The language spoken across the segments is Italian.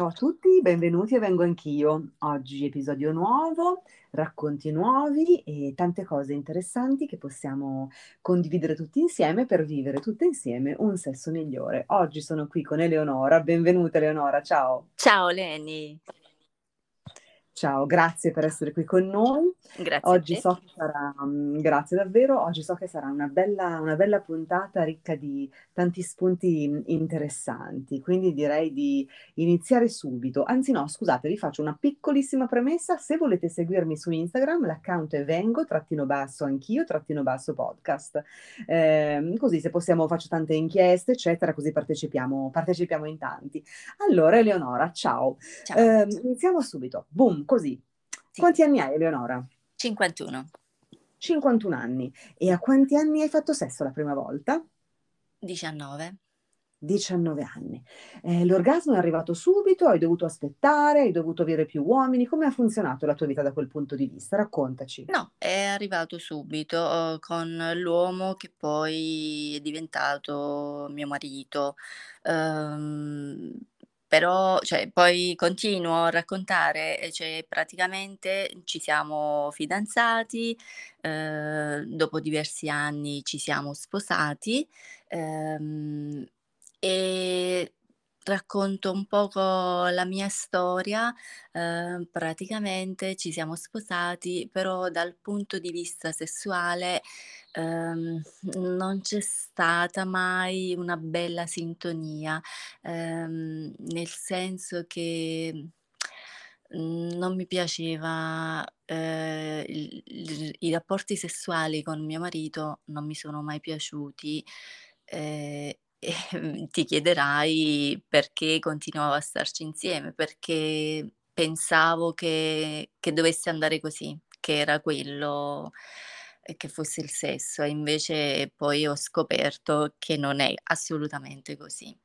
Ciao a tutti, benvenuti e vengo anch'io. Oggi episodio nuovo, racconti nuovi e tante cose interessanti che possiamo condividere tutti insieme per vivere tutte insieme un sesso migliore. Oggi sono qui con Eleonora, benvenuta Eleonora, ciao. Ciao Leni. Ciao, grazie per essere qui con noi. Grazie Oggi so che sarà, mm, grazie davvero, oggi so che sarà una bella, una bella puntata ricca di tanti spunti mm, interessanti, quindi direi di iniziare subito. Anzi no, scusate, vi faccio una piccolissima premessa. Se volete seguirmi su Instagram, l'account è vengo, trattino basso anch'io, trattino basso podcast. Eh, così se possiamo faccio tante inchieste, eccetera, così partecipiamo, partecipiamo in tanti. Allora, Eleonora, ciao. Ciao. Eh, iniziamo subito. Boom, così. Sì. Quanti anni hai, Eleonora? 51, 51 anni. E a quanti anni hai fatto sesso la prima volta? 19. 19 anni. Eh, l'orgasmo è arrivato subito, hai dovuto aspettare, hai dovuto avere più uomini. Come ha funzionato la tua vita da quel punto di vista? Raccontaci. No, è arrivato subito eh, con l'uomo che poi è diventato mio marito. Ehm, però, cioè, poi continuo a raccontare, cioè, praticamente ci siamo fidanzati, eh, dopo diversi anni ci siamo sposati, ehm, e racconto un poco la mia storia. Eh, praticamente ci siamo sposati, però dal punto di vista sessuale ehm, non c'è stata mai una bella sintonia, ehm, nel senso che mm, non mi piaceva, eh, i rapporti sessuali con mio marito non mi sono mai piaciuti. eh, e ti chiederai perché continuavo a starci insieme, perché pensavo che, che dovesse andare così, che era quello, e che fosse il sesso, e invece poi ho scoperto che non è assolutamente così.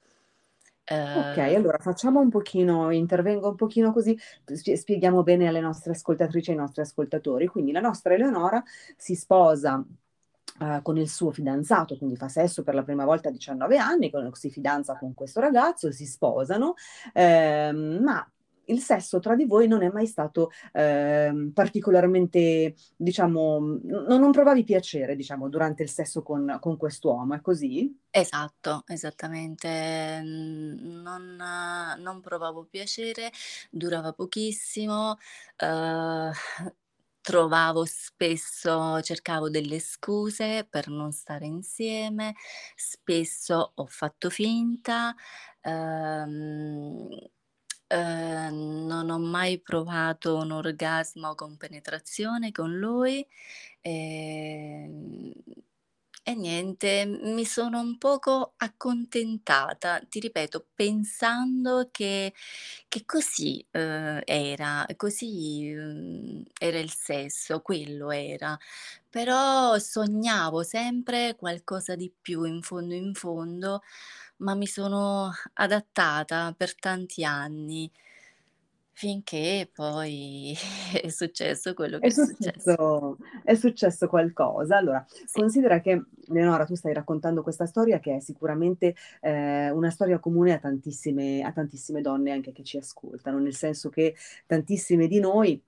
Ok, Eh, allora facciamo un pochino, intervengo un pochino così, spie- spieghiamo bene alle nostre ascoltatrici e ai nostri ascoltatori. Quindi la nostra Eleonora si sposa eh, con il suo fidanzato, quindi fa sesso per la prima volta a 19 anni, con- si fidanza con questo ragazzo, si sposano, ehm, ma il sesso tra di voi non è mai stato ehm, particolarmente, diciamo, n- non provavi piacere, diciamo, durante il sesso con, con quest'uomo, è così? Esatto, esattamente. Non, eh, non provavo piacere, durava pochissimo, eh, trovavo spesso, cercavo delle scuse per non stare insieme, spesso ho fatto finta, ehm, eh, non ho mai provato un orgasmo con penetrazione con lui. Ehm, e niente, mi sono un poco accontentata, ti ripeto, pensando che che così, uhm, era, così, mhmm, era il sesso, quello era. Però sognavo sempre qualcosa di più in fondo in fondo, ma mi sono adattata per tanti anni, finché poi è successo quello che È è successo. successo, è successo qualcosa. Allora, Sì. considera che, Leonora, tu stai raccontando questa storia che è sicuramente eh, una storia comune a tantissime, a tantissime donne anche che ci ascoltano, nel senso che tantissime di noi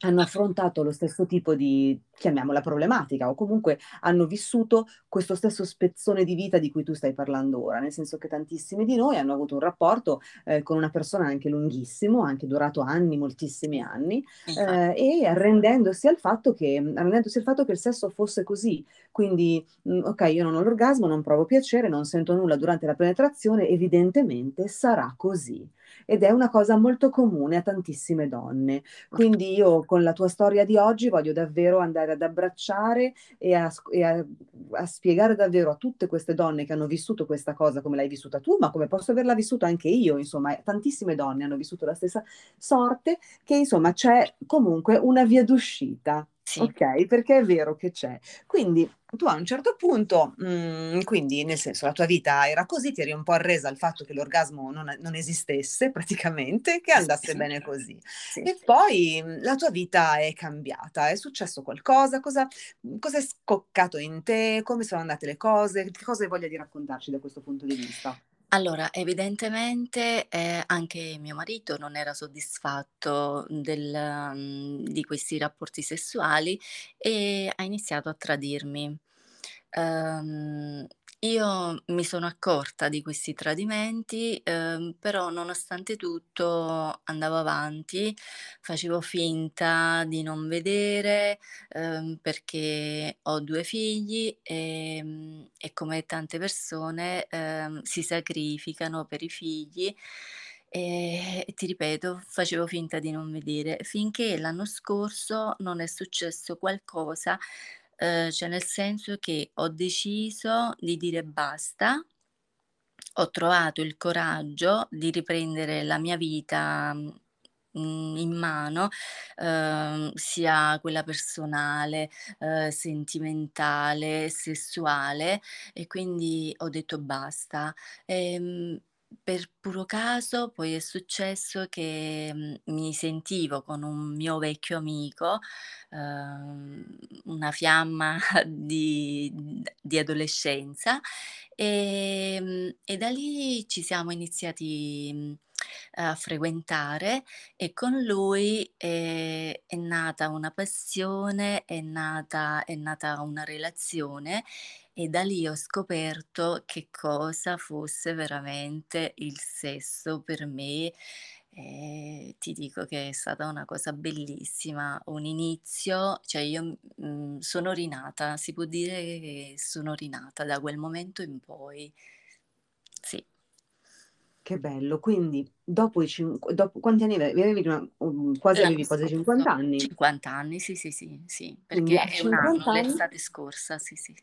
hanno affrontato lo stesso tipo di, chiamiamola problematica, o comunque hanno vissuto questo stesso spezzone di vita di cui tu stai parlando ora, nel senso che tantissime di noi hanno avuto un rapporto eh, con una persona anche lunghissimo, anche durato anni, moltissimi anni, eh, e arrendendosi al fatto che, arrendendosi al fatto che il sesso fosse così. Quindi, mh, ok, io non ho l'orgasmo, non provo piacere, non sento nulla durante la penetrazione, evidentemente sarà così. Ed è una cosa molto comune a tantissime donne. Quindi io con la tua storia di oggi voglio davvero andare ad abbracciare e a, e a- a spiegare davvero a tutte queste donne che hanno vissuto questa cosa come l'hai vissuta tu, ma come posso averla vissuta anche io, insomma, tantissime donne hanno vissuto la stessa sorte, che insomma c'è comunque una via d'uscita. Sì. Ok, perché è vero che c'è. Quindi tu a un certo punto, mm, quindi nel senso la tua vita era così, ti eri un po' arresa al fatto che l'orgasmo non, non esistesse praticamente, che andasse Sì, bene così. sì. E poi mh, la tua vita è cambiata, è successo qualcosa, cosa, cosa è scoccato in te, come sono andate le cose, che cosa hai voglia di raccontarci da questo punto di vista? Allora, evidentemente, ehm, anche mio marito non era soddisfatto del mhmm, di questi rapporti sessuali e ha iniziato a tradirmi. Uhm, io mi sono accorta di questi tradimenti, uhm, però nonostante tutto andavo avanti, facevo finta di non vedere, uhm, perché ho 2 figli, ehm, e come tante persone, ehm, si sacrificano per i figli, ehm, e ti ripeto, facevo finta di non vedere, finché l'anno scorso non è successo qualcosa, uhm, cioè nel senso che ho deciso di dire basta ho trovato il coraggio di riprendere la mia vita, mhmm, in mano, uhm, sia quella personale, uhm, sentimentale, sessuale e quindi ho detto basta. Ehm, per puro caso poi è successo che, mhmm, mi sentivo con un mio vecchio amico, uhm, una fiamma di d di adolescenza, ehm, e da lì ci siamo iniziati, a frequentare e con lui, ehm, è nata una passione, è nata è nata una relazione e da lì ho scoperto che cosa fosse veramente il sesso per me. Ehm, ti dico che è stata una cosa bellissima, un inizio cioè io, mhmm, sono rinata, si può dire che sono rinata da quel momento in poi. Sì. Che bello. Quindi dopo i cinq dopo quanti anni ave avevi una uhm, quasi L'anno avevi quasi scorso, 50 anni? 50 anni, sì, sì, sì, sì, perché è 1 anno, 50 anni l'estate scorsa, sì, sì.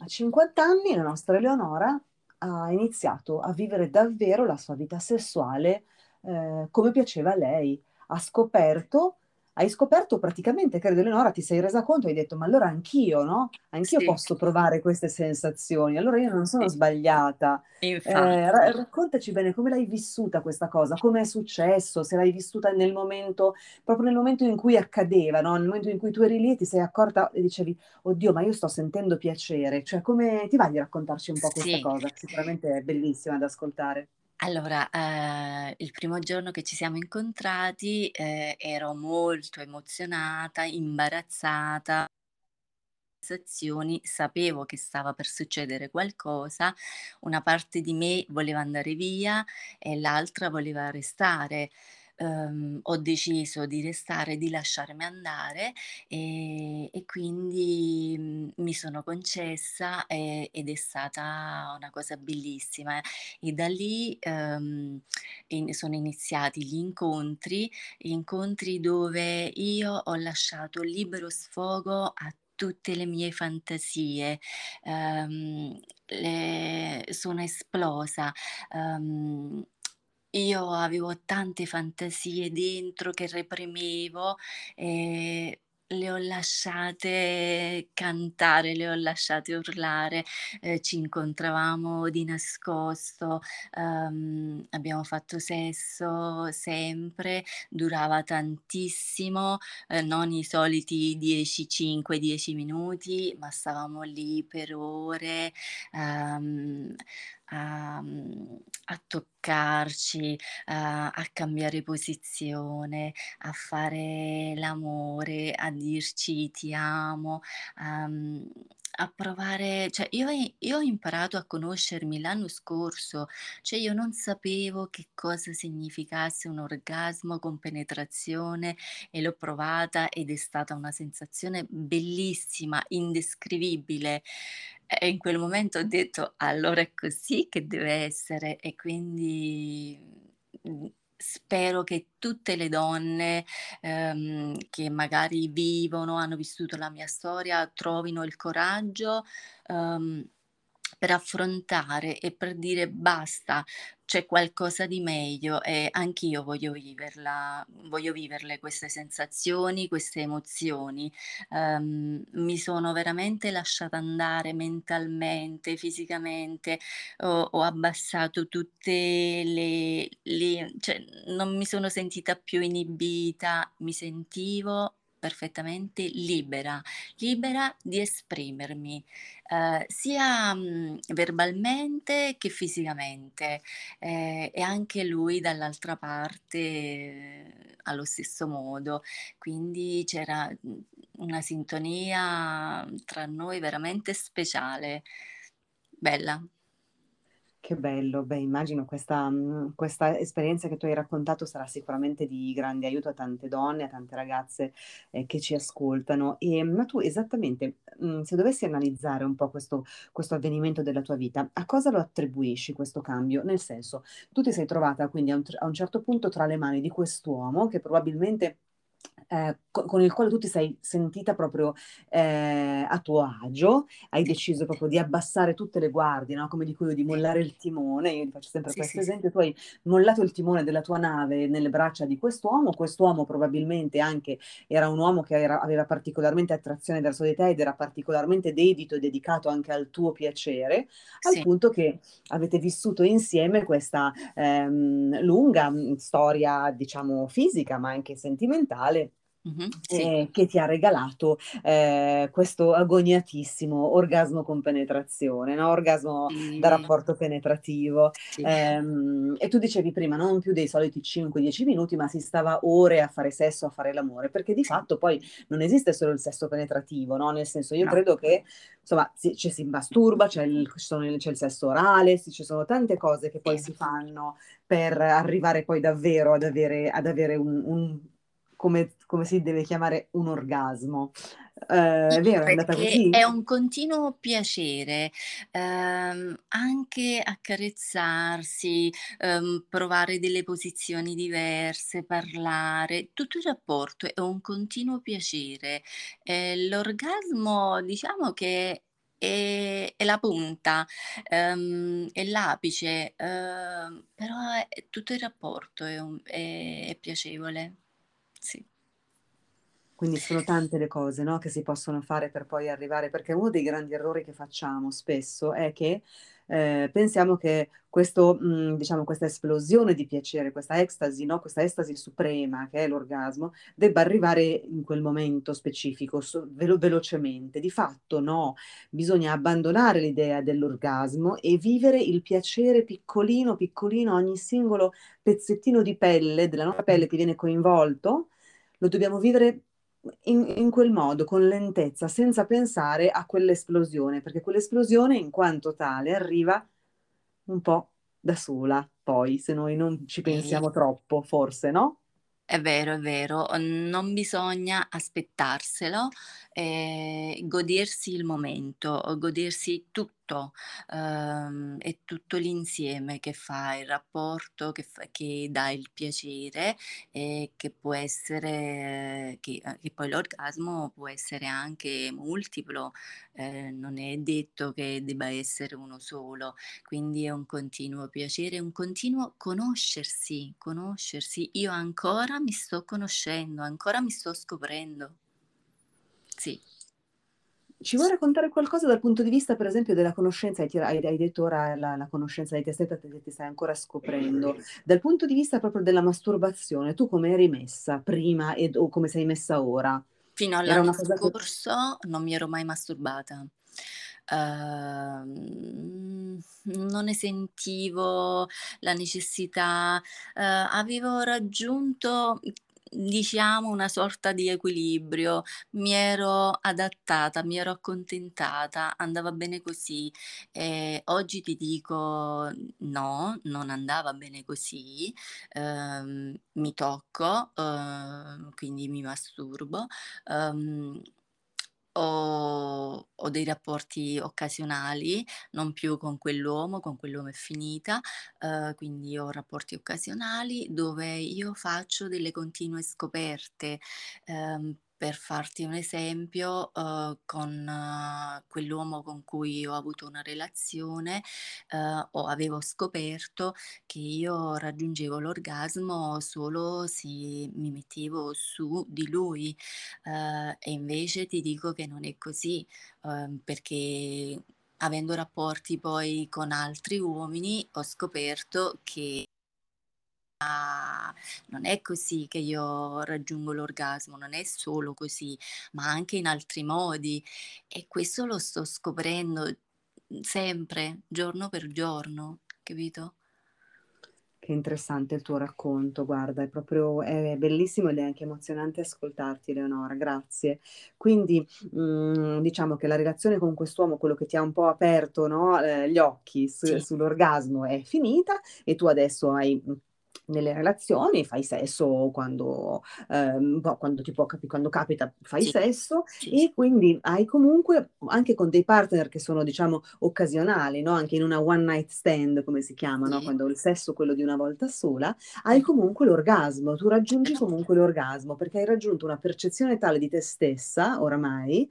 A 50 anni la nostra Eleonora ha iniziato a vivere davvero la sua vita sessuale, ehm, come piaceva a lei. Ha scoperto hai scoperto praticamente, credo Eleonora, ti sei resa conto, hai detto: "Ma allora anch'io, no, anch'io Sì. posso provare queste sensazioni, allora io non sono Sì. sbagliata". Ehm, ra raccontaci bene come l'hai vissuta questa cosa, come è successo, se l'hai vissuta nel momento proprio nel momento in cui accadeva, no, nel momento in cui tu eri lì e ti sei accorta e dicevi: "Oddio, ma io sto sentendo piacere". Cioè come ti va di raccontarci un po' questa Sì. cosa, che sicuramente è bellissima da ascoltare. Allora, ehm, il primo giorno che ci siamo incontrati, ehm, ero molto emozionata, imbarazzata sensazioni, sapevo che stava per succedere qualcosa, una parte di me voleva andare via e l'altra voleva restare. Uhm, ho deciso di restare, di lasciarmi andare, ehm, e quindi, mi sono concessa, ehm, ed è stata una cosa bellissima. E da lì, uhm, in sono iniziati gli incontri, incontri dove io ho lasciato libero sfogo a tutte le mie fantasie, uhm, le sono esplosa. Uhm, io avevo tante fantasie dentro che reprimevo, ehm, le ho lasciate cantare, le ho lasciate urlare, ehm, ci incontravamo di nascosto, uhm, abbiamo fatto sesso sempre, durava tantissimo, ehm, non i soliti 10 5, 10 minuti, ma stavamo lì per ore, uhm, a mhmm, a toccarci, a a cambiare posizione, a fare l'amore, a dirci: "Ti amo", a mhmm, a provare cioè io io ho imparato a conoscermi l'anno scorso, cioè io non sapevo che cosa significasse un orgasmo con penetrazione e l'ho provata ed è stata una sensazione bellissima, indescrivibile. E in quel momento ho detto: "Allora è così che deve essere". E quindi, mhmm, spero che tutte le donne, ehm, che magari vivono, hanno vissuto la mia storia, trovino il coraggio, uhm, per affrontare e per dire: "Basta, c'è qualcosa di meglio e anch'io voglio viverla voglio viverle queste sensazioni, queste emozioni". Uhm, mi sono veramente lasciata andare mentalmente, fisicamente, ho ho abbassato tutte le le cioè non mi sono sentita più inibita, mi sentivo perfettamente libera, libera di esprimermi, ehm, sia, verbalmente che fisicamente, ehm, e anche lui dall'altra parte eh, allo stesso modo. Quindi c'era, una sintonia tra noi veramente speciale. Bella. Che bello. Beh, immagino questa mhmm, questa esperienza che tu hai raccontato sarà sicuramente di grande aiuto a tante donne, a tante ragazze, ehm, che ci ascoltano. Ehm, ma tu esattamente, mhmm, se dovessi analizzare un po' questo questo avvenimento della tua vita, a cosa lo attribuisci questo cambio? Nel senso, tu ti sei trovata quindi a un a un certo punto tra le mani di quest'uomo che probabilmente ehm, con il quale tu ti sei sentita proprio, ehm, a tuo agio, hai deciso proprio di abbassare tutte le guardie, no, come dico io, di mollare il timone, io ti faccio sempre sì, questo sì, esempio, tu hai mollato il timone della tua nave nelle braccia di quest'uomo, quest'uomo probabilmente anche era un uomo che era aveva particolarmente attrazione verso di te ed era particolarmente dedito e dedicato anche al tuo piacere, al sì. punto che avete vissuto insieme questa, ehm, lunga, storia diciamo fisica, ma anche sentimentale Mh-mh, sì, Ehm, che ti ha regalato, ehm, questo agoniatissimo orgasmo con penetrazione, no, orgasmo da sì, rapporto penetrativo. sì, Ehm, e tu dicevi prima, non più dei soliti 5, 10 minuti, ma si stava ore a fare sesso, a fare l'amore, perché di fatto poi non esiste solo il sesso penetrativo, no, nel senso io no. credo che insomma si ci si masturba, c'è il ci il c'è il sesso orale, ci sono tante cose che poi Sì, si fanno per arrivare poi davvero ad avere ad avere un un come come si deve chiamare, un orgasmo. Ehm, è vero, è andata così? è un continuo piacere, ehm, anche accarezzarsi, ehm, provare delle posizioni diverse, parlare, tutto il rapporto è un continuo piacere. Ehm, l'orgasmo diciamo che è è la punta, ehm, è l'apice, ehm, però è tutto il rapporto è un è è piacevole. Sì, Quindi sono tante le cose, no, che si possono fare per poi arrivare perché uno dei grandi errori che facciamo spesso è che, ehm, pensiamo che questo mhmm, diciamo questa esplosione di piacere, questa ecstasy, no, questa estasi suprema che è l'orgasmo, debba arrivare in quel momento specifico, so velo velocemente. Di fatto no, bisogna abbandonare l'idea dell'orgasmo e vivere il piacere piccolino, piccolino, ogni singolo pezzettino di pelle, della nostra pelle che viene coinvolto, lo dobbiamo vivere in in quel modo, con lentezza, senza pensare a quell'esplosione, perché quell'esplosione in quanto tale arriva un po' da sola poi, se noi non ci pensiamo troppo forse, no? È vero, è vero, non bisogna aspettarselo, ehm, godersi il momento, godersi tutto, uhm, è tutto l'insieme che fa il rapporto, che fa che dà il piacere e che può essere che a che poi l'orgasmo può essere anche multiplo, ehm, non è detto che debba essere uno solo. Quindi è un continuo piacere, un continuo conoscersi, conoscersi. Io ancora mi sto conoscendo, ancora mi sto scoprendo. Sì. Ci vuoi raccontare qualcosa dal punto di vista, per esempio, della conoscenza? Hai hai detto ora la la conoscenza di te stessa che ti stai ancora scoprendo. Dal punto di vista proprio della masturbazione, tu come eri messa prima ed o come sei messa ora? Fino all'anno cosa che scorso non mi ero mai masturbata. Uhm, non ne sentivo la necessità, uhm, avevo raggiunto, diciamo, una sorta di equilibrio. Mi ero adattata, mi ero accontentata, andava bene così. Ehm, oggi ti dico no, non andava bene così, uhm, mi tocco, uhm, quindi mi masturbo, uhm, ho ho dei rapporti occasionali, non più con quell'uomo, con quell'uomo è finita, uhm, quindi ho rapporti occasionali dove io faccio delle continue scoperte. Ehm, per farti un esempio, uhm, con eh, quell'uomo con cui ho avuto una relazione, uhm, ho avevo scoperto che io raggiungevo l'orgasmo solo se mi mettevo su di lui. Ehm, e invece ti dico che non è così, uhm, perché avendo rapporti poi con altri uomini ho scoperto che non è così che io raggiungo l'orgasmo, non è solo così, ma anche in altri modi e questo lo sto scoprendo, sempre, giorno per giorno, capito? Che interessante il tuo racconto, guarda, è proprio è bellissimo ed è anche emozionante ascoltarti Eleonora, grazie. Quindi, mhmm, diciamo che la relazione con quest'uomo, quello che ti ha un po' aperto, no, ehm, gli occhi su Sì. sull'orgasmo è finita e tu adesso hai, mhmm, nelle relazioni fai sesso quando, ehm, quando ti può capi quando capita fai Sì, sesso sì, e quindi hai comunque anche con dei partner che sono diciamo occasionali, no, anche in una one night stand come si chiama, no, Sì. quando il sesso quello di una volta sola, hai comunque l'orgasmo, tu raggiungi Esatto. comunque l'orgasmo, perché hai raggiunto una percezione tale di te stessa oramai,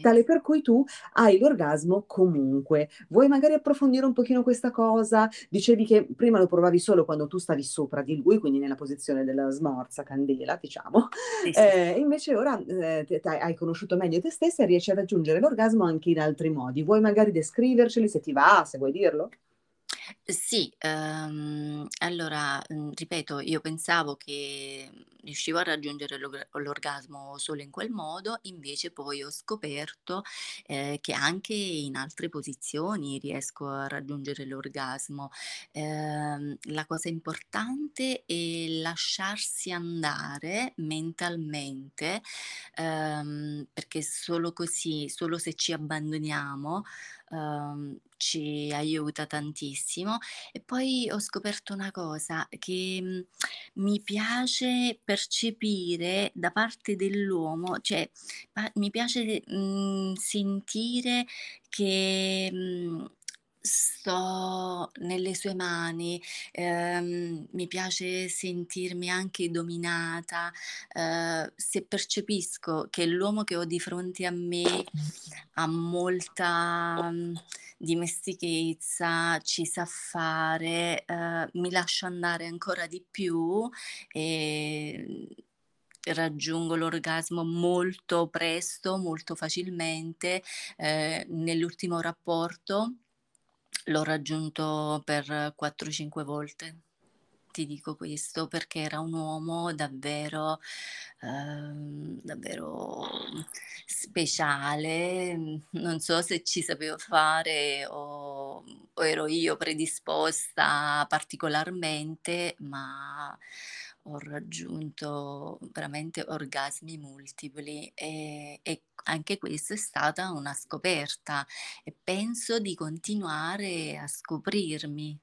tale per cui tu hai l'orgasmo comunque. Vuoi magari approfondire un pochino questa cosa? Dicevi che prima lo provavi solo quando tu stavi sopra di lui, quindi nella posizione della smorza, candela, diciamo, Sì, sì. ehm, e invece ora, t'hai hai conosciuto meglio te stessa e riesci a raggiungere l'orgasmo anche in altri modi. Vuoi magari descriverceli, se ti va, se vuoi dirlo? Sì, ehm, allora, mhmm, ripeto, io pensavo che, riuscivo a raggiungere l'orgasmo solo in quel modo, invece poi ho scoperto, ehm, che anche in altre posizioni riesco a raggiungere l'orgasmo. Ehm, la cosa importante è lasciarsi andare mentalmente, ehm, perché solo così, solo se ci abbandoniamo, uhm, ci aiuta tantissimo. E poi ho scoperto una cosa, che, mhmm, mi piace percepire da parte dell'uomo, cioè mi piace, mhmm, sentire che, mhmm, sto nelle sue mani, ehm, mi piace sentirmi anche dominata, ehm, se percepisco che l'uomo che ho di fronte a me ha molta, mhmm, dimestichezza, ci sa fare, ehm, mi lascio andare ancora di più, ehm, raggiungo l'orgasmo molto presto, molto facilmente. Ehm, nell'ultimo rapporto l'ho raggiunto per 4, 5 volte. Ti dico questo perché era un uomo davvero, ehm, davvero speciale, non so se ci sapevo fare o o ero io predisposta particolarmente, ma ho raggiunto veramente orgasmi multipli, e e anche questa è stata una scoperta e penso di continuare a scoprirmi.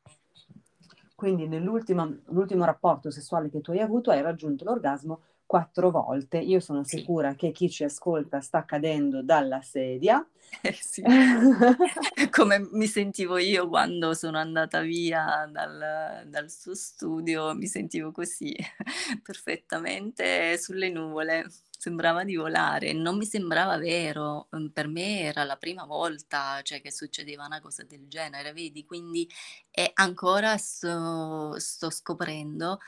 Quindi nell'ultima l'ultimo rapporto sessuale che tu hai avuto hai raggiunto l'orgasmo 4 volte. Io sono Sì. sicura che chi ci ascolta sta cadendo dalla sedia. Eh sì. Come mi sentivo io quando sono andata via dal dal suo studio, mi sentivo così, perfettamente sulle nuvole, sembrava di volare. Non mi sembrava vero, uhm, per me era la prima volta, cioè, che succedeva una cosa del genere, vedi? Quindi e ancora sto sto scoprendo,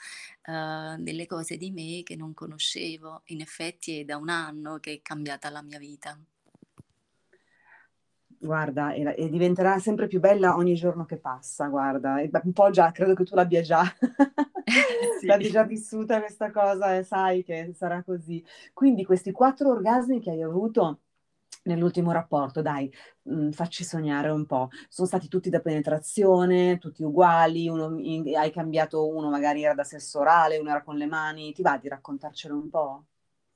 uhm, delle cose di me che non conoscevo. In effetti è da 1 anno che è cambiata la mia vita. Guarda, e e diventerà sempre più bella ogni giorno che passa, guarda, e un po' già, credo che tu l'abbia già Sì. l'abbia già vissuta questa cosa e sai che sarà così. Quindi questi 4 orgasmi che hai avuto nell'ultimo rapporto, dai, mhmm, facci sognare un po'. Son stati tutti da penetrazione, tutti uguali, uno in hai cambiato uno magari era da sesso orale, uno era con le mani, ti va di raccontarcelo un po'?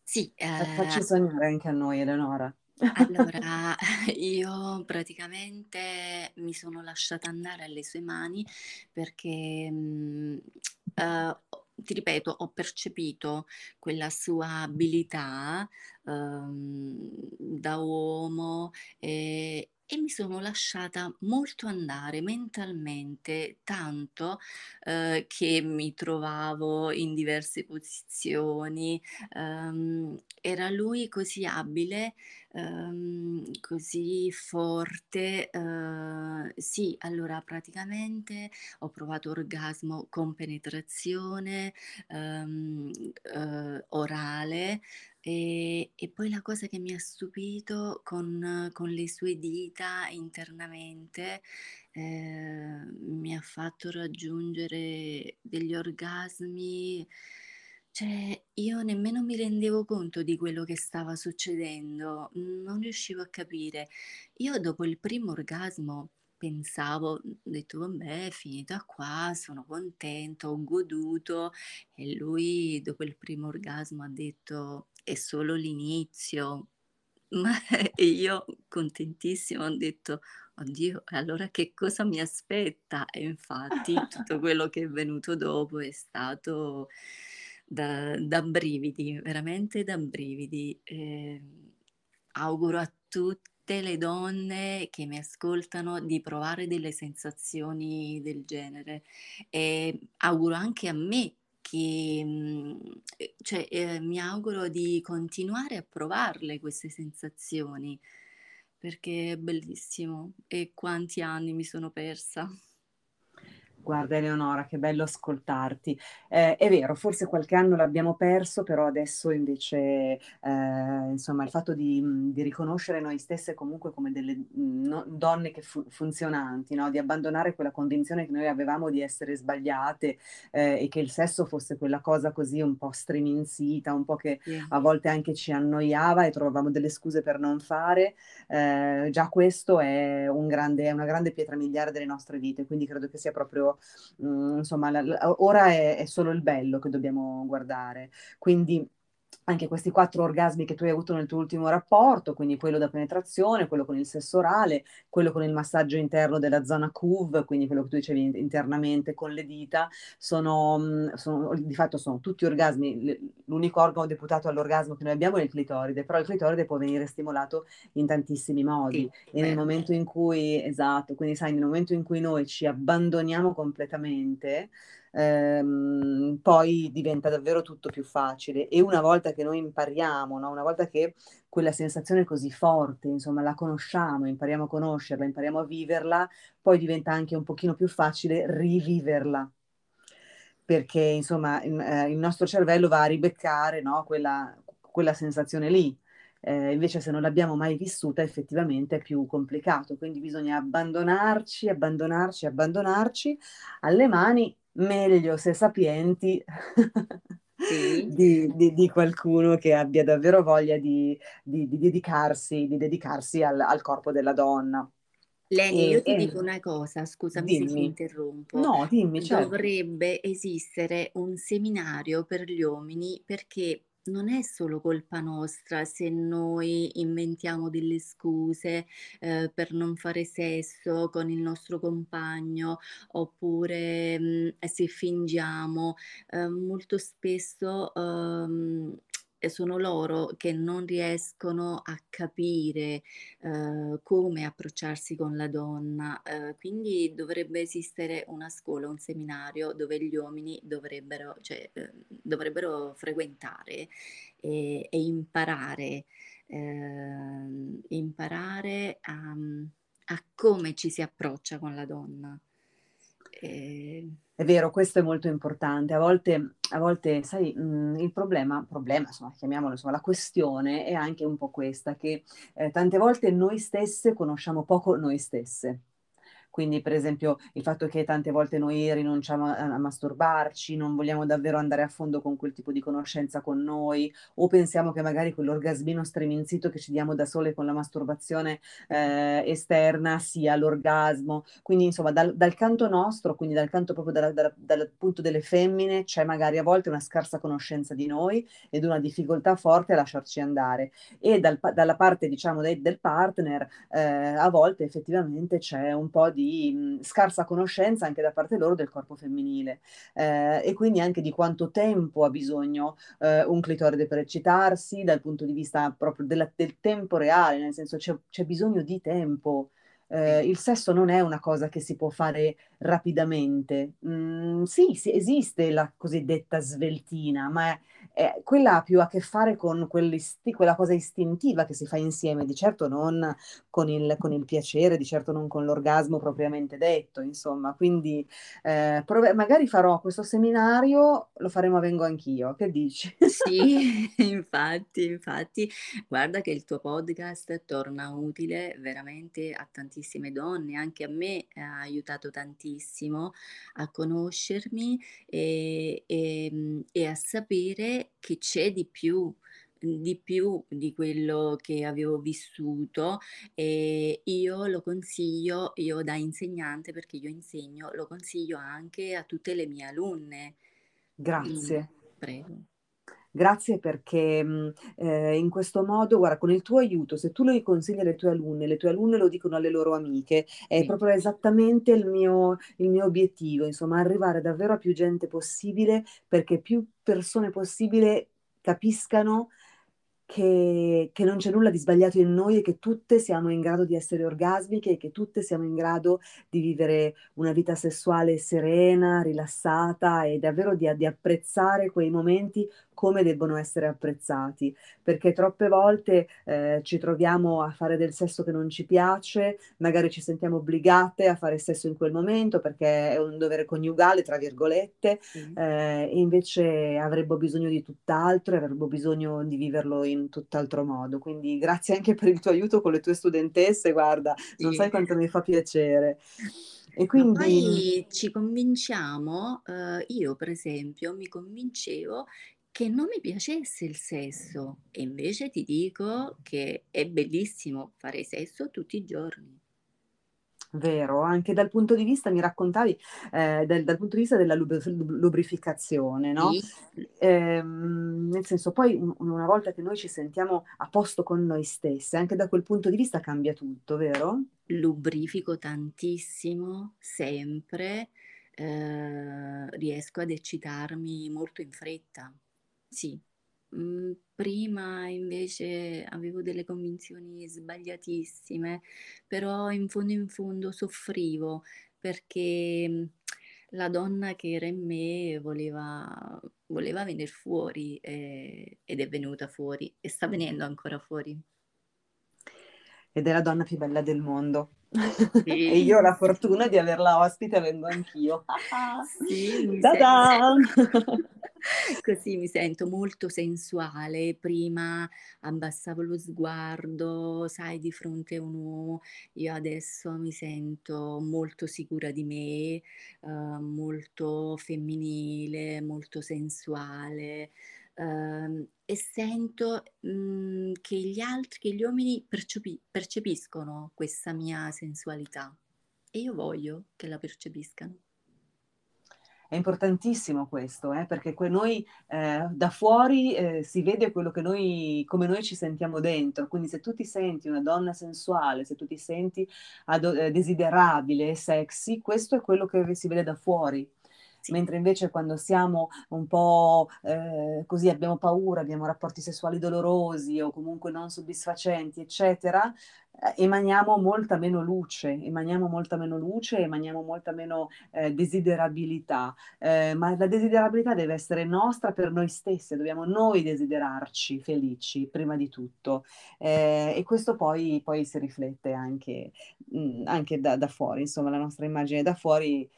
Sì, ehm facci sognare anche a noi, Eleonora. Allora io praticamente mi sono lasciata andare alle sue mani perché, mhmm, uhm, ho ti ripeto, ho percepito quella sua abilità, uhm, da uomo, ehm, e mi sono lasciata molto andare mentalmente, tanto, uhm, che mi trovavo in diverse posizioni. Uhm, era lui così abile, uhm, così forte, uhm, sì, allora praticamente ho provato orgasmo con penetrazione, uhm, uhm, orale E, e poi la cosa che mi ha stupito con, con le sue dita internamente eh, mi ha fatto raggiungere degli orgasmi, cioè io nemmeno mi rendevo conto di quello che stava succedendo, non riuscivo a capire. Io dopo il primo orgasmo pensavo, ho detto vabbè, è finita qua, sono contento, ho goduto e lui dopo il primo orgasmo ha detto è solo l'inizio. Ma e io contentissima ho detto oddio, allora che cosa mi aspetta? E infatti tutto quello che è venuto dopo è stato da, da brividi, veramente da brividi. Eh, auguro a tutte le donne che mi ascoltano di provare delle sensazioni del genere e auguro anche a me che, mhmm, cioè, eh, mi auguro di continuare a provarle queste sensazioni perché è bellissimo e quanti anni mi sono persa. Guarda Eleonora, che bello ascoltarti. Eh, è vero, forse qualche anno l'abbiamo perso, però adesso invece, eh, insomma, il fatto di, di, riconoscere noi stesse comunque come delle no, donne che fu- funzionanti, no? di abbandonare quella convinzione che noi avevamo di essere sbagliate eh, e che il sesso fosse quella cosa così un po' striminzita, un po' che sì. a volte anche ci annoiava e trovavamo delle scuse per non fare, eh, già questo è, un grande, è una grande pietra miliare delle nostre vite, quindi credo che sia proprio mh, mm, insomma, la, la, ora è, è, solo il bello che dobbiamo guardare. Quindi anche questi quattro orgasmi che tu hai avuto nel tuo ultimo rapporto, quindi quello da penetrazione, quello con il sesso orale, quello con il massaggio interno della zona CUV, quindi quello che tu dicevi internamente con le dita, sono, mm, sono di fatto sono tutti orgasmi. L'unico organo deputato all'orgasmo che noi abbiamo è il clitoride, però il clitoride può venire stimolato in tantissimi modi sì, e nel momento in cui, esatto, quindi sai, nel momento in cui noi ci abbandoniamo completamente, ehm, poi diventa davvero tutto più facile. E una volta che noi impariamo, no? una volta che quella sensazione così forte, insomma, la conosciamo, impariamo a conoscerla, impariamo a viverla, poi diventa anche un pochino più facile riviverla. Perché insomma il, eh, il nostro cervello va a ribeccare no? quella, quella sensazione lì. Eh, invece se non l'abbiamo mai vissuta effettivamente è più complicato, quindi bisogna abbandonarci, abbandonarci, abbandonarci alle mani meglio se sapienti sì. di, di, di, qualcuno che abbia davvero voglia di, di dedicarsi, dedicarsi al, al, corpo della donna. Leni, io ti e, dico una cosa, scusami dimmi. se ti interrompo. No, dimmi, certo. Dovrebbe esistere un seminario per gli uomini perché non è solo colpa nostra se noi inventiamo delle scuse eh, per non fare sesso con il nostro compagno oppure mh, se fingiamo. Eh, molto spesso ehm, sono loro che non riescono a capire eh, come approcciarsi con la donna, eh, quindi dovrebbe esistere una scuola, un seminario dove gli uomini dovrebbero, cioè, eh, dovrebbero frequentare e, e imparare, ehm, imparare a, a, come ci si approccia con la donna. È vero, questo è molto importante. A volte, a volte sai, mh, mm, il problema, problema, insomma, chiamiamolo, insomma, la questione è anche un po' questa, che eh, tante volte noi stesse conosciamo poco noi stesse. Quindi, per esempio, il fatto che tante volte noi rinunciamo a, a, masturbarci, non vogliamo davvero andare a fondo con quel tipo di conoscenza con noi, o pensiamo che magari quell'orgasmino streminzito che ci diamo da sole con la masturbazione eh, esterna sia l'orgasmo. Quindi, insomma, dal, dal, canto nostro, quindi dal canto proprio dalla, dalla, dal punto delle femmine, c'è magari a volte una scarsa conoscenza di noi ed una difficoltà forte a lasciarci andare. E dal, dalla parte, diciamo, del, del partner, eh, a volte effettivamente c'è un po' di di mh, scarsa conoscenza anche da parte loro del corpo femminile eh, e quindi anche di quanto tempo ha bisogno eh, un clitoride per eccitarsi dal punto di vista proprio della, del tempo reale, nel senso c'è, c'è bisogno di tempo. Eh, il sesso non è una cosa che si può fare rapidamente. Mm, sì, sì, esiste la cosiddetta sveltina, ma è, eh, quella ha più a che fare con quella cosa istintiva che si fa insieme, di certo non con il, con il piacere, di certo non con l'orgasmo propriamente detto, insomma. Quindi eh, prov- magari farò questo seminario, lo faremo a Vengo Anch'io, che dici? Sì, infatti, infatti, guarda che il tuo podcast torna utile veramente a tantissime donne, anche a me ha aiutato tantissimo a conoscermi e, e, mm, e a sapere che c'è di più di più di quello che avevo vissuto e io lo consiglio, io da insegnante perché io insegno, lo consiglio anche a tutte le mie alunne. Grazie. Prego. Grazie perché mh, eh, in questo modo, guarda, con il tuo aiuto, se tu lo consigli alle tue alunne, le tue alunne lo dicono alle loro amiche, è Sì. proprio esattamente il mio, il mio obiettivo, insomma, arrivare davvero a più gente possibile perché più persone possibile capiscano che, che, non c'è nulla di sbagliato in noi e che tutte siamo in grado di essere orgasmiche e che tutte siamo in grado di vivere una vita sessuale serena, rilassata e davvero di, di apprezzare quei momenti come debbono essere apprezzati, perché troppe volte eh, ci troviamo a fare del sesso che non ci piace, magari ci sentiamo obbligate a fare sesso in quel momento perché è un dovere coniugale, tra virgolette, mm. eh, e invece avremmo bisogno di tutt'altro e avremmo bisogno di viverlo in tutt'altro modo. Quindi grazie anche per il tuo aiuto con le tue studentesse, guarda, sì. non sai quanto mi fa piacere. E quindi... Ma poi ci convinciamo, eh, io per esempio mi convincevo che non mi piacesse il sesso e invece ti dico che è bellissimo fare sesso tutti i giorni. Vero, anche dal punto di vista, mi raccontavi, eh, del, dal punto di vista della lub- lubrificazione, no? Sì. Eh, nel senso, poi un, una volta che noi ci sentiamo a posto con noi stesse, anche da quel punto di vista cambia tutto, vero? Lubrifico tantissimo, sempre, eh, riesco ad eccitarmi molto in fretta. Sì, mhmm, prima invece avevo delle convinzioni sbagliatissime, però in fondo in fondo soffrivo perché, mhmm, la donna che era in me voleva voleva venir fuori, ehm, ed è venuta fuori e sta venendo ancora fuori. Ed è la donna più bella del mondo. Sì. e io ho la fortuna di averla ospite, vengo anch'io. Sì, Ta-da! Così mi sento molto sensuale. Prima abbassavo lo sguardo, sai, di fronte a un uomo. Io adesso mi sento molto sicura di me, uh, molto femminile, molto sensuale. Uh, e sento mh, mhmm, che gli altri, che gli uomini percepi- percepiscono questa mia sensualità e io voglio che la percepiscano. È importantissimo questo, eh, perché noi eh, da fuori eh, si vede quello che noi, come noi ci sentiamo dentro. Quindi se tu ti senti una donna sensuale, se tu ti senti ad- eh, desiderabile e sexy, questo è quello che si vede da fuori. Mentre invece quando siamo un po' eh, così, abbiamo paura, abbiamo rapporti sessuali dolorosi o comunque non soddisfacenti, eccetera, eh, emaniamo molta meno luce, emaniamo molta meno luce, emaniamo molta meno eh, desiderabilità, eh, ma la desiderabilità deve essere nostra per noi stesse, dobbiamo noi desiderarci felici prima di tutto. Eh, e questo poi, poi, si riflette anche, mh, mm, anche da, da fuori, insomma la nostra immagine da fuori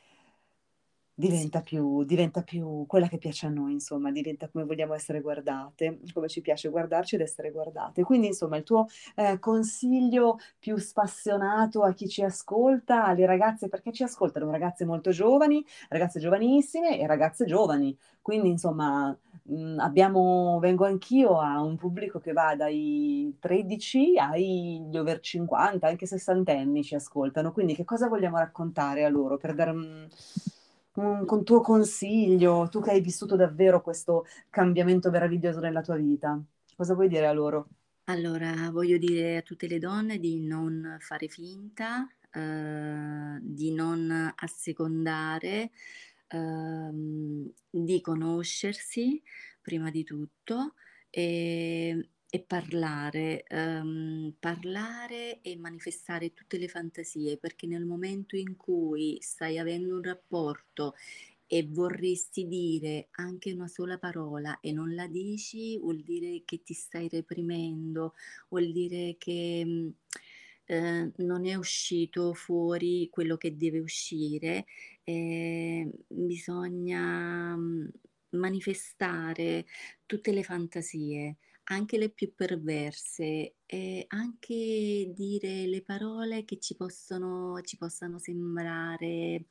diventa più, diventa più quella che piace a noi, insomma, diventa come vogliamo essere guardate, come ci piace guardarci ed essere guardate. Quindi, insomma, il tuo eh, consiglio più spassionato a chi ci ascolta, alle ragazze, perché ci ascoltano ragazze molto giovani, ragazze giovanissime e ragazze giovani. Quindi, insomma, mh, abbiamo, vengo anch'io a un pubblico che va dai 13 agli over 50, anche sessantenni ci ascoltano. Quindi, che cosa vogliamo raccontare a loro per dare... Mh, un, con tuo consiglio, tu che hai vissuto davvero questo cambiamento meraviglioso nella tua vita, cosa vuoi dire a loro? Allora, voglio dire a tutte le donne di non fare finta, eh, di non assecondare, eh, di conoscersi prima di tutto e e parlare, ehm, parlare e manifestare tutte le fantasie, perché nel momento in cui stai avendo un rapporto e vorresti dire anche una sola parola e non la dici, vuol dire che ti stai reprimendo, vuol dire che eh, non è uscito fuori quello che deve uscire, eh, bisogna mm, manifestare tutte le fantasie, anche le più perverse, e anche dire le parole che ci possono, ci possano sembrare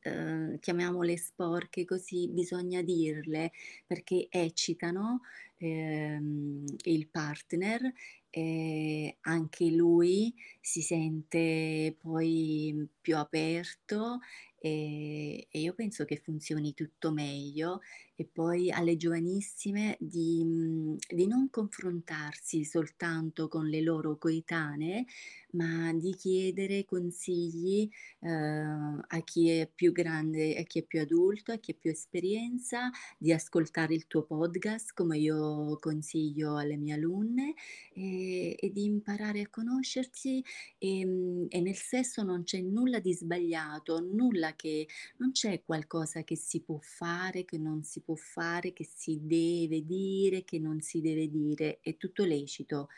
eh, chiamiamole sporche così, bisogna dirle perché eccitano ehm, il partner e anche lui si sente poi più aperto e, e io penso che funzioni tutto meglio e poi alle giovanissime di, mhmm, di non confrontarsi soltanto con le loro coetanee, ma di chiedere consigli eh, a chi è più grande, a chi è più adulto, a chi ha più esperienza, di ascoltare il tuo podcast come io consiglio alle mie alunne e, e di imparare a conoscersi e, mhmm, e nel sesso non c'è nulla di sbagliato, nulla che non c'è qualcosa che si può fare, che non si può può fare, che si deve dire, che non si deve dire, è tutto lecito.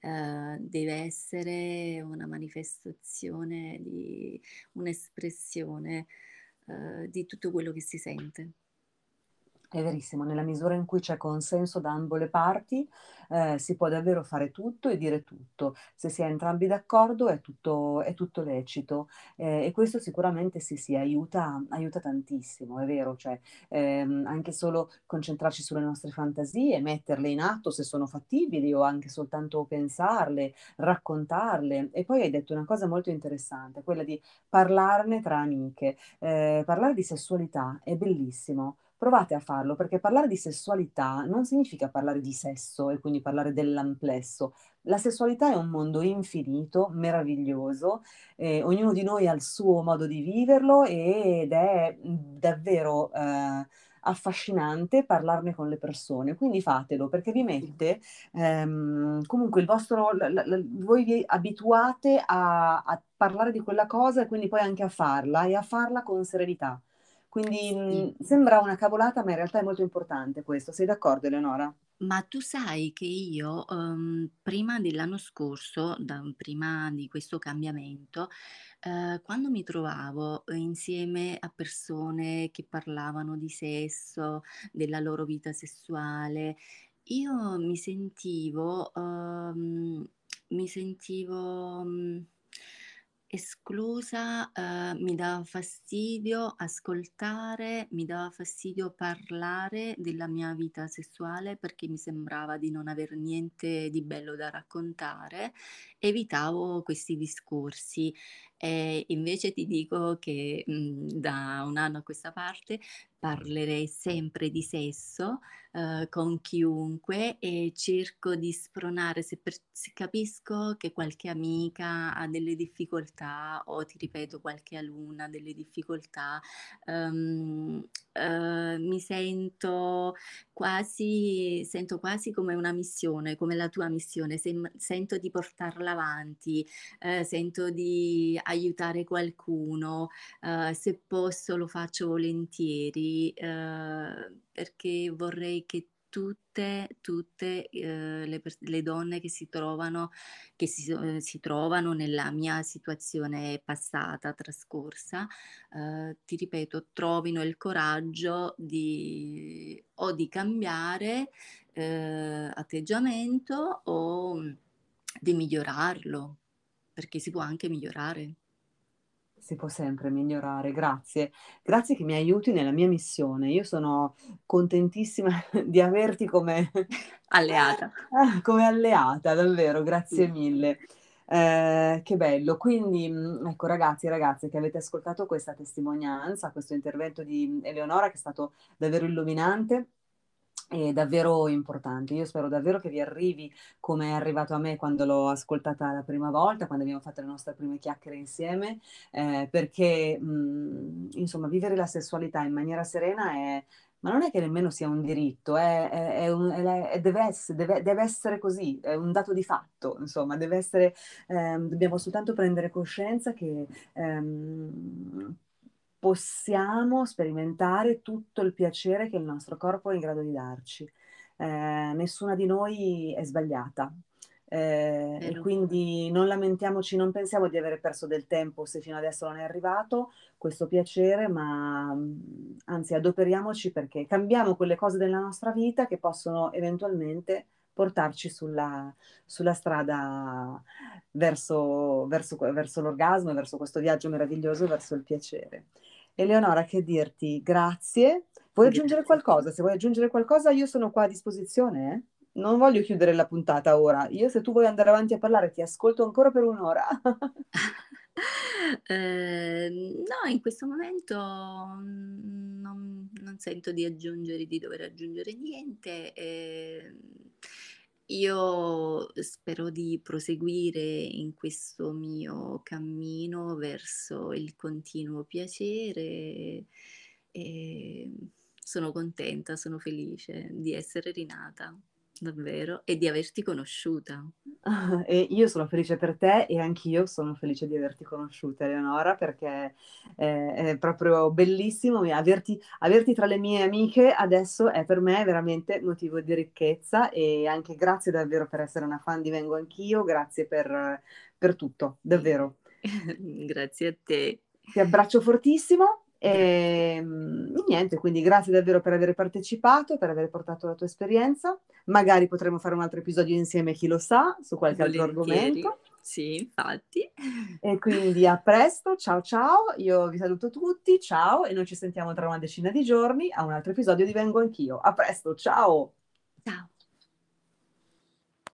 Uh, deve essere una manifestazione, di, un'espressione uh, di tutto quello che si sente. È verissimo, nella misura in cui c'è consenso da ambo le parti eh, si può davvero fare tutto e dire tutto. Se si è entrambi d'accordo è tutto, è tutto lecito eh, e questo sicuramente sì, sì, aiuta, aiuta tantissimo, è vero, cioè ehm, anche solo concentrarci sulle nostre fantasie, metterle in atto se sono fattibili o anche soltanto pensarle, raccontarle. E poi hai detto una cosa molto interessante, quella di parlarne tra amiche. Eh, parlare di sessualità è bellissimo provate a farlo perché parlare di sessualità non significa parlare di sesso e quindi parlare dell'amplesso. La sessualità è un mondo infinito, meraviglioso, eh, ognuno di noi ha il suo modo di viverlo ed è davvero eh, affascinante parlarne con le persone. Quindi fatelo perché vi mette ehm, comunque il vostro, la, la, voi vi abituate a, a parlare di quella cosa e quindi poi anche a farla e a farla con serenità. Quindi mh, sembra una cavolata, ma in realtà è molto importante questo. Sei d'accordo, Eleonora? Ma tu sai che io, um, prima dell'anno scorso, da, prima di questo cambiamento, uh, quando mi trovavo insieme a persone che parlavano di sesso, della loro vita sessuale, io mi sentivo, um, mi sentivo... Um, esclusa, ehm, mi dava fastidio ascoltare, mi dava fastidio parlare della mia vita sessuale perché mi sembrava di non aver niente di bello da raccontare, evitavo questi discorsi. E invece ti dico che, mhmm, da un anno a questa parte parlerei sempre di sesso, uhm, con chiunque e cerco di spronare se per se capisco che qualche amica ha delle difficoltà o ti ripeto qualche alunna ha delle difficoltà, uhm, uhm, mi sento quasi sento quasi come una missione, come la tua missione, sem sento di portarla avanti, ehm, sento di aiutare qualcuno, uhm, se posso lo faccio volentieri, uhm, perché vorrei che tutte, tutte eh, le, le, donne che si trovano, che si, eh, si, trovano nella mia situazione passata, trascorsa, eh, ti ripeto, trovino il coraggio di o di cambiare eh, atteggiamento o di migliorarlo, perché si può anche migliorare. Si può sempre migliorare, grazie. Grazie che mi aiuti nella mia missione. Io sono contentissima di averti come alleata. come alleata, davvero, grazie sì. mille. Eh, che bello. Quindi, mm, ecco, ragazzi e ragazze che avete ascoltato questa testimonianza, questo intervento di Eleonora che è stato davvero illuminante è davvero importante. Io spero davvero che vi arrivi come è arrivato a me quando l'ho ascoltata la prima volta, quando abbiamo fatto le nostre prime chiacchiere insieme, eh, perché mh, mm, insomma vivere la sessualità in maniera serena è, ma non è che nemmeno sia un diritto, è, è, un, deve, essere, deve, deve, essere, così, è un dato di fatto, insomma, deve essere, ehm, dobbiamo soltanto prendere coscienza che ehm, possiamo sperimentare tutto il piacere che il nostro corpo è in grado di darci. Eh, nessuna di noi è sbagliata. Eh, e quindi non lamentiamoci, non pensiamo di avere perso del tempo se fino adesso non è arrivato questo piacere, ma anzi adoperiamoci perché cambiamo quelle cose della nostra vita che possono eventualmente portarci sulla, sulla strada verso, verso, verso l'orgasmo, verso questo viaggio meraviglioso, verso il piacere. Eleonora, che dirti? Grazie. Vuoi aggiungere qualcosa? Se vuoi aggiungere qualcosa, io sono qua a disposizione. Eh? Non voglio chiudere la puntata ora. Io, se tu vuoi andare avanti a parlare, ti ascolto ancora per un'ora. eh, no, in questo momento non, non, sento di aggiungere, di dover aggiungere niente. Eh, io spero di proseguire in questo mio cammino verso il continuo piacere e sono contenta, sono felice di essere rinata davvero, e di averti conosciuta. E io sono felice per te e anch'io sono felice di averti conosciuta, Eleonora, perché è, è proprio bellissimo averti, averti, tra le mie amiche adesso è per me veramente motivo di ricchezza e anche grazie davvero per essere una fan di Vengo Anch'io, grazie per, per tutto, davvero. grazie a te. Ti abbraccio fortissimo e ehm, niente, quindi grazie davvero per aver partecipato, per aver portato la tua esperienza. Magari potremo fare un altro episodio insieme, chi lo sa, su qualche Volentieri. altro argomento. Sì, infatti. E quindi a presto, ciao ciao, io vi saluto tutti, ciao e noi ci sentiamo tra una decina di giorni a un altro episodio di Vengo Anch'io. A presto, ciao! Ciao!